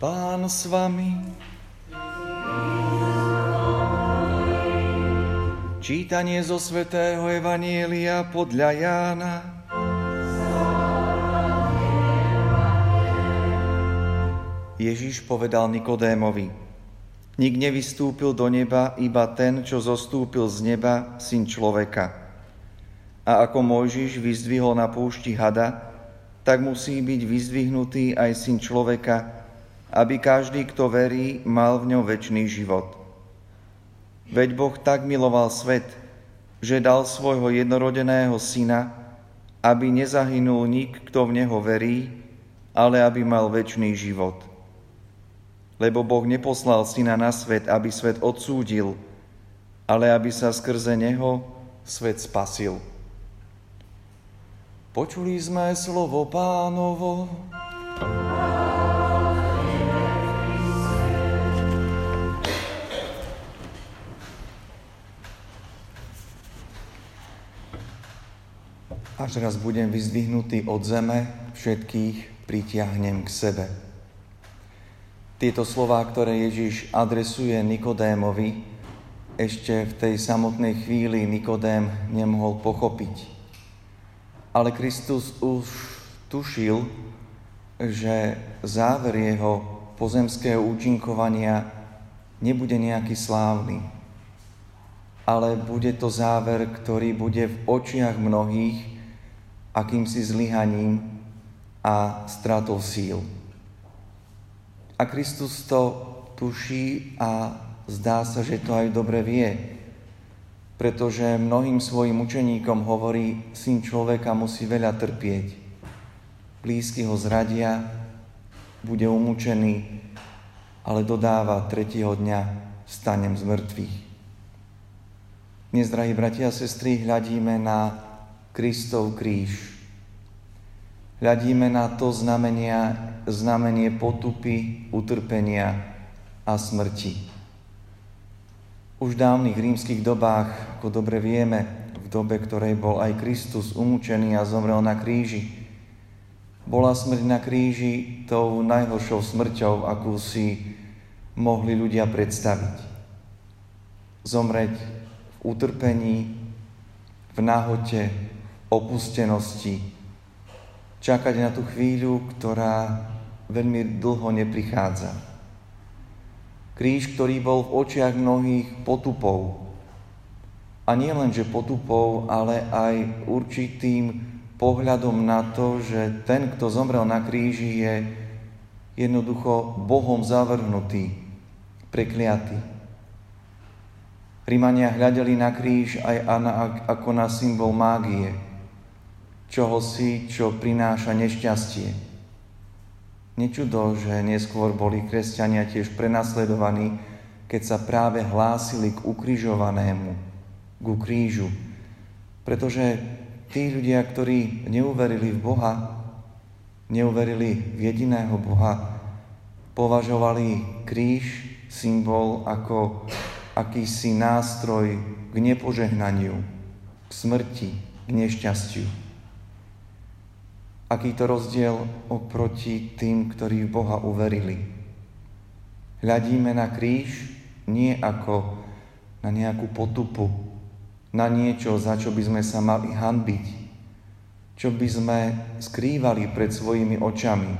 Pán s vami. Čítanie zo svätého Evanielia podľa Jána. Ježiš povedal Nikodémovi, Nik nevystúpil do neba, iba ten, čo zostúpil z neba, syn človeka. A ako Mojžiš vyzdvihol na púšti hada, tak musí byť vyzdvihnutý aj syn človeka, aby každý, kto verí, mal v ňom väčší život. Veď Boh tak miloval svet, že dal svojho jednorodeného syna, aby nezahynul nik, kto v neho verí, ale aby mal väčší život. Lebo Boh neposlal syna na svet, aby svet odsúdil, ale aby sa skrze neho svet spasil. Počuli sme slovo pánovo. Až raz budem vyzdvihnutý od zeme, všetkých pritiahnem k sebe. Tieto slová, ktoré Ježiš adresuje Nikodémovi, ešte v tej samotnej chvíli Nikodém nemohol pochopiť. Ale Kristus už tušil, že záver jeho pozemského účinkovania nebude nejaký slávny, ale bude to záver, ktorý bude v očiach mnohých akýmsi zlyhaním a stratou síl. A Kristus to tuší a zdá sa, že to aj dobre vie, pretože mnohým svojim učeníkom hovorí, syn človeka musí veľa trpieť. Blízky ho zradia, bude umúčený, ale dodáva tretieho dňa stanem z mŕtvych. Dnes, drahí bratia a sestry, hľadíme na Kristov kríž. Hľadíme na to znamenia, znamenie potupy, utrpenia a smrti. Už v dávnych rímskych dobách, ako dobre vieme, v dobe, ktorej bol aj Kristus umúčený a zomrel na kríži, bola smrť na kríži tou najhoršou smrťou, akú si mohli ľudia predstaviť. Zomreť v utrpení, v nahote, opustenosti, čakať na tú chvíľu, ktorá veľmi dlho neprichádza. Kríž, ktorý bol v očiach mnohých potupov. A nie len, že potupov, ale aj určitým pohľadom na to, že ten, kto zomrel na kríži, je jednoducho Bohom zavrhnutý, prekliatý. Rímania hľadeli na kríž aj ako na symbol mágie, čohosi, čo prináša nešťastie. Nečudo, že neskôr boli kresťania tiež prenasledovaní, keď sa práve hlásili k ukrižovanému, ku krížu. Pretože tí ľudia, ktorí neuverili v Boha, neuverili v jediného Boha, považovali kríž, symbol ako akýsi nástroj k nepožehnaniu, k smrti, k nešťastiu. Aký to rozdiel oproti tým, ktorí v Boha uverili. Hľadíme na kríž nie ako na nejakú potupu, na niečo, za čo by sme sa mali hanbiť, čo by sme skrývali pred svojimi očami.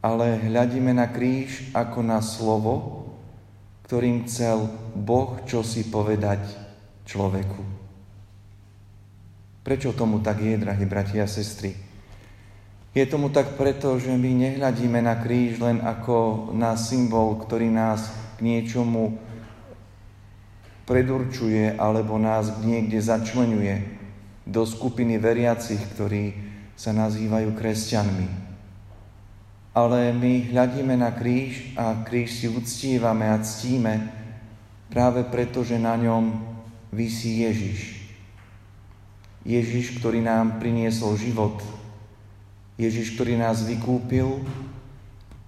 Ale hľadíme na kríž ako na slovo, ktorým chcel Boh čosi povedať človeku. Prečo tomu tak je, drahí bratia a sestry? Je tomu tak preto, že my nehľadíme na kríž len ako na symbol, ktorý nás k niečomu predurčuje alebo nás niekde začlenuje do skupiny veriacich, ktorí sa nazývajú kresťanmi. Ale my hľadíme na kríž a kríž si uctívame a ctíme práve preto, že na ňom vysí Ježiš. Ježiš, ktorý nám priniesol život. Ježiš, ktorý nás vykúpil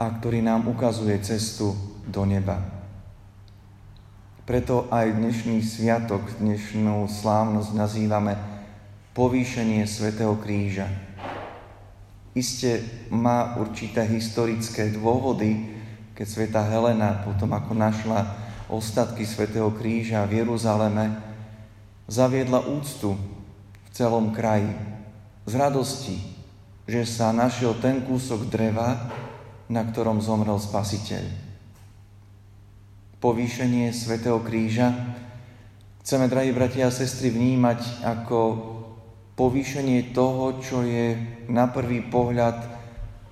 a ktorý nám ukazuje cestu do neba. Preto aj dnešný sviatok, dnešnú slávnosť nazývame povýšenie Svetého kríža. iste má určité historické dôvody, keď sveta Helena potom ako našla ostatky svätého kríža v Jeruzaleme, zaviedla úctu celom kraji z radosti, že sa našiel ten kúsok dreva, na ktorom zomrel Spasiteľ. Povýšenie svätého kríža chceme, drahí bratia a sestry, vnímať ako povýšenie toho, čo je na prvý pohľad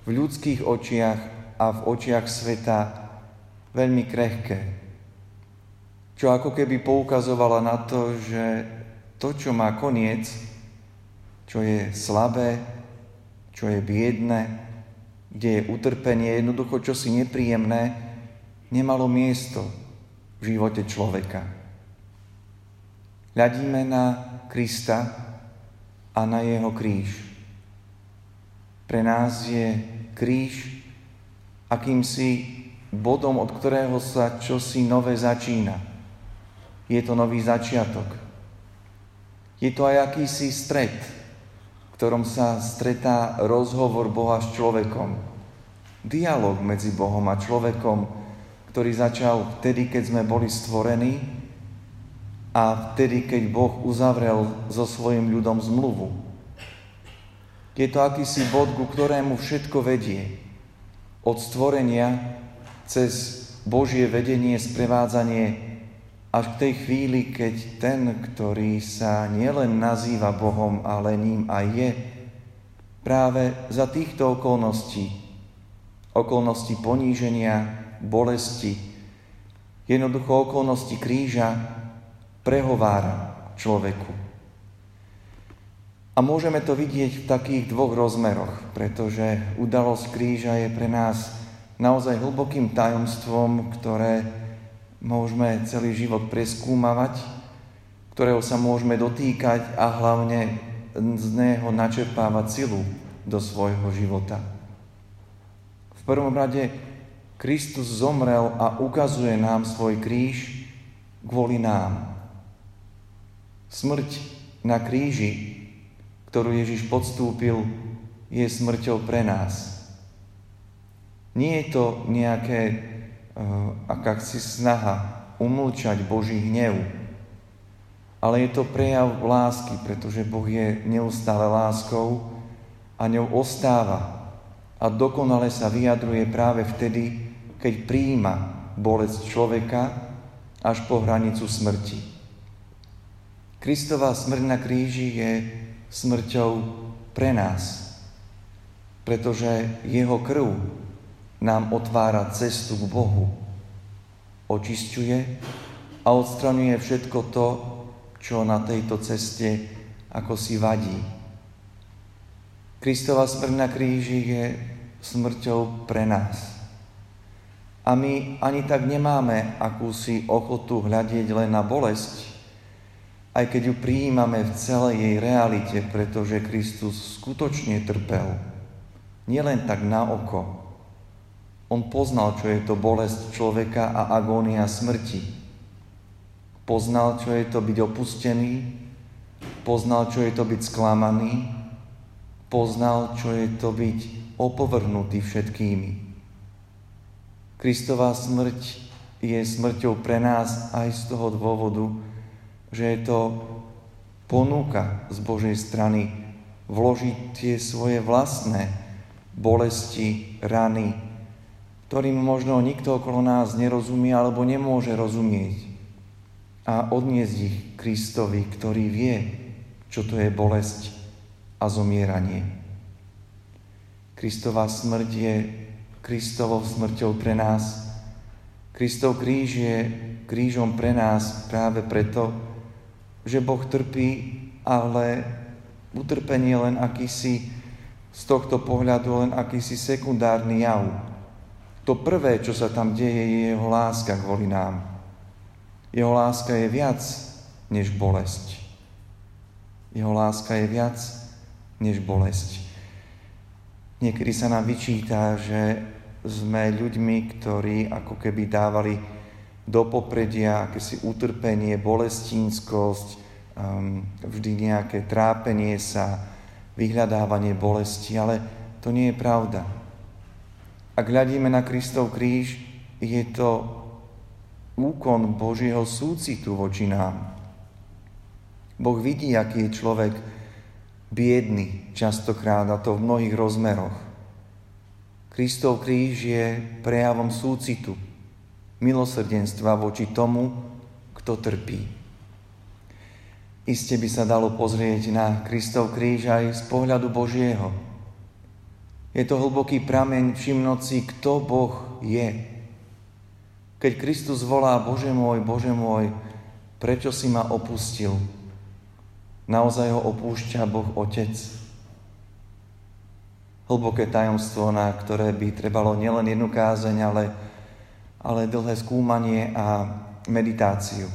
v ľudských očiach a v očiach sveta veľmi krehké. Čo ako keby poukazovala na to, že to, čo má koniec, čo je slabé, čo je biedne, kde je utrpenie, jednoducho čo si nepríjemné, nemalo miesto v živote človeka. Hľadíme na Krista, a na jeho kríž. Pre nás je kríž akýmsi bodom, od ktorého sa čosi nové začína. Je to nový začiatok. Je to aj akýsi stret, v ktorom sa stretá rozhovor Boha s človekom. Dialóg medzi Bohom a človekom, ktorý začal vtedy, keď sme boli stvorení a vtedy, keď Boh uzavrel so svojim ľudom zmluvu. Je to akýsi bod, ku ktorému všetko vedie. Od stvorenia cez Božie vedenie, sprevádzanie až k tej chvíli, keď ten, ktorý sa nielen nazýva Bohom, ale ním aj je, práve za týchto okolností, okolností poníženia, bolesti, jednoducho okolností kríža, prehovára človeku. A môžeme to vidieť v takých dvoch rozmeroch, pretože udalosť kríža je pre nás naozaj hlbokým tajomstvom, ktoré môžeme celý život preskúmavať, ktorého sa môžeme dotýkať a hlavne z neho načerpávať silu do svojho života. V prvom rade Kristus zomrel a ukazuje nám svoj kríž kvôli nám. Smrť na kríži, ktorú Ježiš podstúpil, je smrťou pre nás. Nie je to nejaké akási snaha umlčať Boží hnev, ale je to prejav lásky, pretože Boh je neustále láskou a ňou ostáva a dokonale sa vyjadruje práve vtedy, keď príjima bolesť človeka až po hranicu smrti. Kristová smrť na kríži je smrťou pre nás, pretože jeho krv nám otvára cestu k Bohu, očisťuje a odstraňuje všetko to, čo na tejto ceste ako si vadí. Kristova smrť na kríži je smrťou pre nás. A my ani tak nemáme akúsi ochotu hľadieť len na bolesť, aj keď ju prijímame v celej jej realite, pretože Kristus skutočne trpel. Nielen tak na oko. On poznal, čo je to bolesť človeka a agónia smrti. Poznal, čo je to byť opustený, poznal, čo je to byť sklamaný, poznal, čo je to byť opovrhnutý všetkými. Kristová smrť je smrťou pre nás aj z toho dôvodu, že je to ponuka z Božej strany vložiť tie svoje vlastné bolesti, rany, ktorým možno nikto okolo nás nerozumie alebo nemôže rozumieť a odniesť ich Kristovi, ktorý vie, čo to je bolesť a zomieranie. Kristová smrť je Kristovou smrťou pre nás. Kristov kríž je krížom pre nás práve preto, že Boh trpí, ale utrpenie len akýsi z tohto pohľadu len akýsi sekundárny jav. To prvé, čo sa tam deje, je jeho láska kvôli nám. Jeho láska je viac než bolesť. Jeho láska je viac než bolesť. Niekedy sa nám vyčíta, že sme ľuďmi, ktorí ako keby dávali do popredia, akési utrpenie, bolestínskosť, um, vždy nejaké trápenie sa, vyhľadávanie bolesti, ale To nie je pravda. Ak hľadíme na Kristov kríž, je to úkon Božieho súcitu voči nám. Boh vidí, aký je človek biedný častokrát a to v mnohých rozmeroch. Kristov kríž je prejavom súcitu, milosrdenstva voči tomu, kto trpí. Iste by sa dalo pozrieť na Kristov kríž aj z pohľadu Božieho. Je to hlboký prameň všimnúť si, kto Boh je. Keď Kristus volá, Bože môj, Bože môj, prečo si ma opustil? Naozaj ho opúšťa Boh Otec. Hlboké tajomstvo, na ktoré by trebalo nielen jednu kázeň, ale, ale dlhé skúmanie a meditáciu.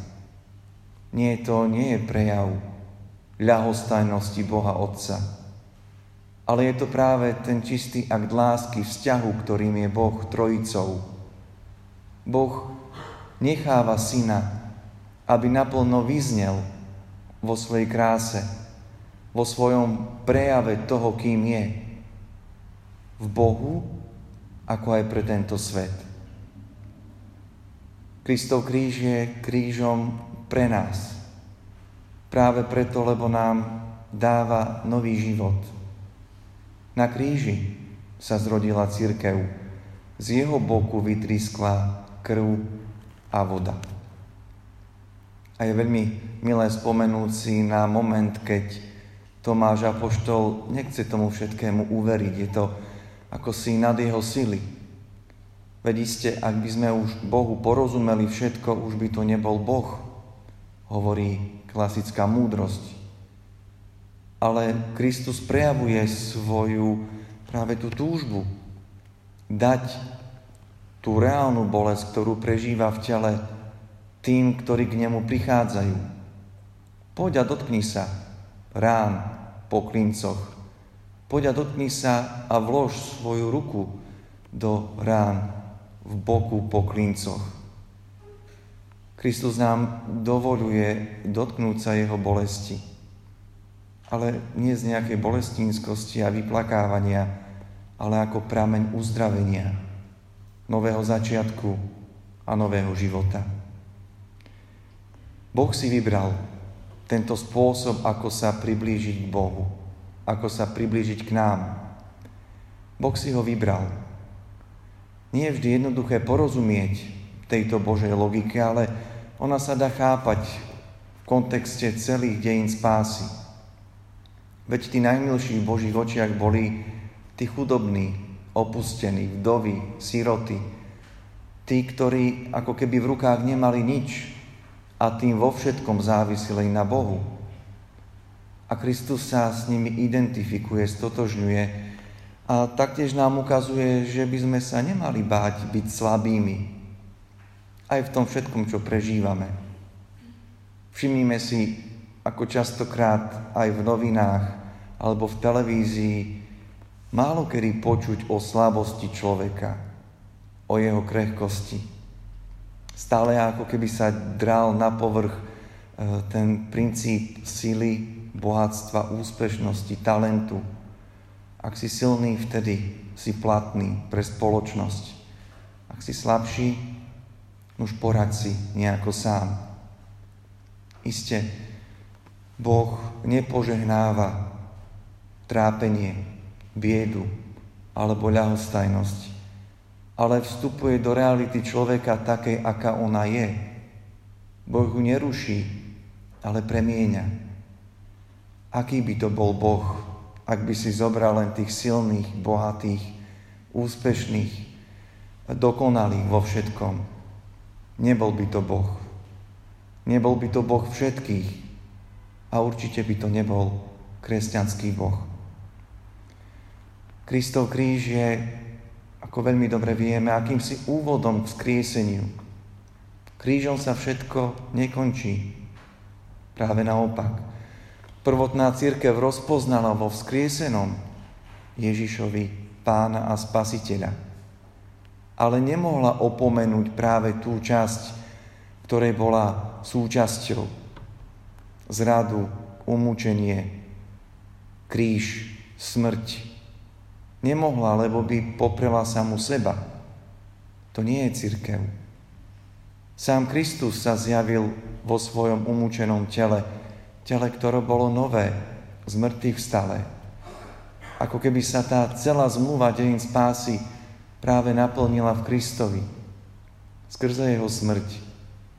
Nie, to nie je prejav ľahostajnosti Boha Otca, ale je to práve ten čistý akt lásky, vzťahu, ktorým je Boh Trojicou. Boh necháva syna, aby naplno vyznel vo svojej kráse, vo svojom prejave toho, kým je. V Bohu, ako aj pre tento svet. Kristov kríž je krížom pre nás. Práve preto, lebo nám dáva nový život. Na kríži sa zrodila církev. Z jeho boku vytriskla krv a voda. A je veľmi milé spomenúť si na moment, keď Tomáš Apoštol nechce tomu všetkému uveriť. Je to ako si nad jeho sily. Veď iste, ak by sme už Bohu porozumeli všetko, už by to nebol Boh, hovorí klasická múdrosť. Ale Kristus prejavuje svoju práve tú túžbu dať tú reálnu bolesť, ktorú prežíva v tele tým, ktorí k nemu prichádzajú. Poď a dotkni sa rán po klincoch. Poď a dotkni sa a vlož svoju ruku do rán v boku po klincoch. Kristus nám dovoluje dotknúť sa jeho bolesti. Ale nie z nejakej bolestinskosti a vyplakávania, ale ako prameň uzdravenia, nového začiatku a nového života. Boh si vybral tento spôsob, ako sa priblížiť k Bohu, ako sa priblížiť k nám. Boh si ho vybral. Nie je vždy jednoduché porozumieť tejto Božej logike, ale ona sa dá chápať v kontexte celých dejín spásy. Veď tí najmilší v Božích očiach boli tí chudobní, opustení, vdovy, siroty, tí, ktorí ako keby v rukách nemali nič a tým vo všetkom záviseli na Bohu. A Kristus sa s nimi identifikuje, stotožňuje a taktiež nám ukazuje, že by sme sa nemali báť byť slabými, aj v tom všetkom, čo prežívame. Všimnime si, ako častokrát aj v novinách alebo v televízii málo kedy počuť o slabosti človeka, o jeho krehkosti. Stále ako keby sa dral na povrch e, ten princíp sily, bohatstva, úspešnosti, talentu. Ak si silný, vtedy si platný pre spoločnosť. Ak si slabší, už porad si nejako sám. Iste, Boh nepožehnáva trápenie, biedu alebo ľahostajnosť, ale vstupuje do reality človeka takej, aká ona je. Boh ju neruší, ale premieňa. Aký by to bol Boh, ak by si zobral len tých silných, bohatých, úspešných, dokonalých vo všetkom, Nebol by to Boh. Nebol by to Boh všetkých a určite by to nebol kresťanský Boh. Kristov kríž je, ako veľmi dobre vieme, akýmsi úvodom k skrieseniu. Krížom sa všetko nekončí. Práve naopak. Prvotná církev rozpoznala vo vzkriesenom Ježišovi pána a spasiteľa ale nemohla opomenúť práve tú časť, ktorej bola súčasťou. Zradu, umúčenie, kríž, smrť, Nemohla, lebo by poprela samu seba. To nie je církev. Sám Kristus sa zjavil vo svojom umúčenom tele, tele, ktoré bolo nové, z mŕtvych vstalé. Ako keby sa tá celá zmluva dejín spásy práve naplnila v Kristovi, skrze jeho smrť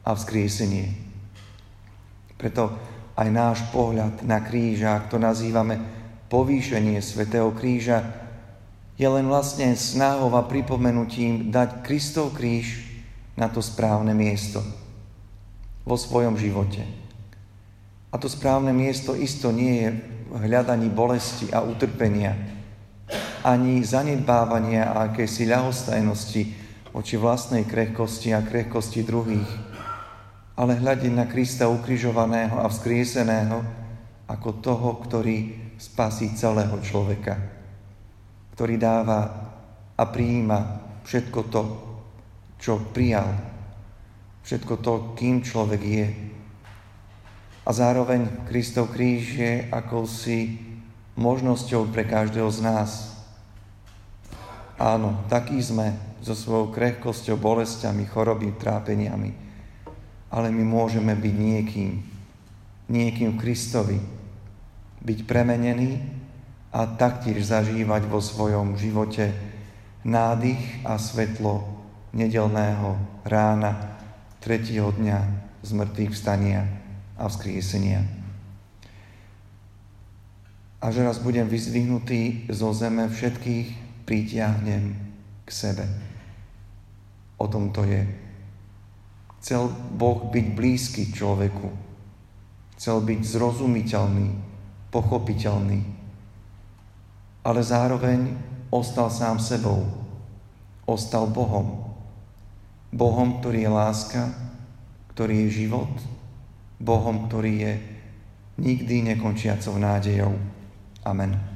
a vzkriesenie. Preto aj náš pohľad na kríža, ak to nazývame povýšenie svätého kríža, je len vlastne snahou a pripomenutím dať Kristov kríž na to správne miesto vo svojom živote. A to správne miesto isto nie je v hľadaní bolesti a utrpenia, ani zanedbávania a akési ľahostajnosti voči vlastnej krehkosti a krehkosti druhých, ale hľadiť na Krista ukrižovaného a vzkrieseného ako toho, ktorý spasí celého človeka, ktorý dáva a prijíma všetko to, čo prijal, všetko to, kým človek je. A zároveň Kristov kríž je akousi možnosťou pre každého z nás. Áno, taký sme so svojou krehkosťou, bolestiami, choroby, trápeniami. Ale my môžeme byť niekým, niekým Kristovi, byť premenený a taktiež zažívať vo svojom živote nádych a svetlo nedelného rána, tretieho dňa z vstania a vzkriesenia. A že raz budem vyzvihnutý zo zeme, všetkých pritiahnem k sebe. O tom to je. Chcel Boh byť blízky človeku. Chcel byť zrozumiteľný, pochopiteľný. Ale zároveň ostal sám sebou. Ostal Bohom. Bohom, ktorý je láska, ktorý je život, Bohom, ktorý je nikdy nekončiacou nádejou. Amen.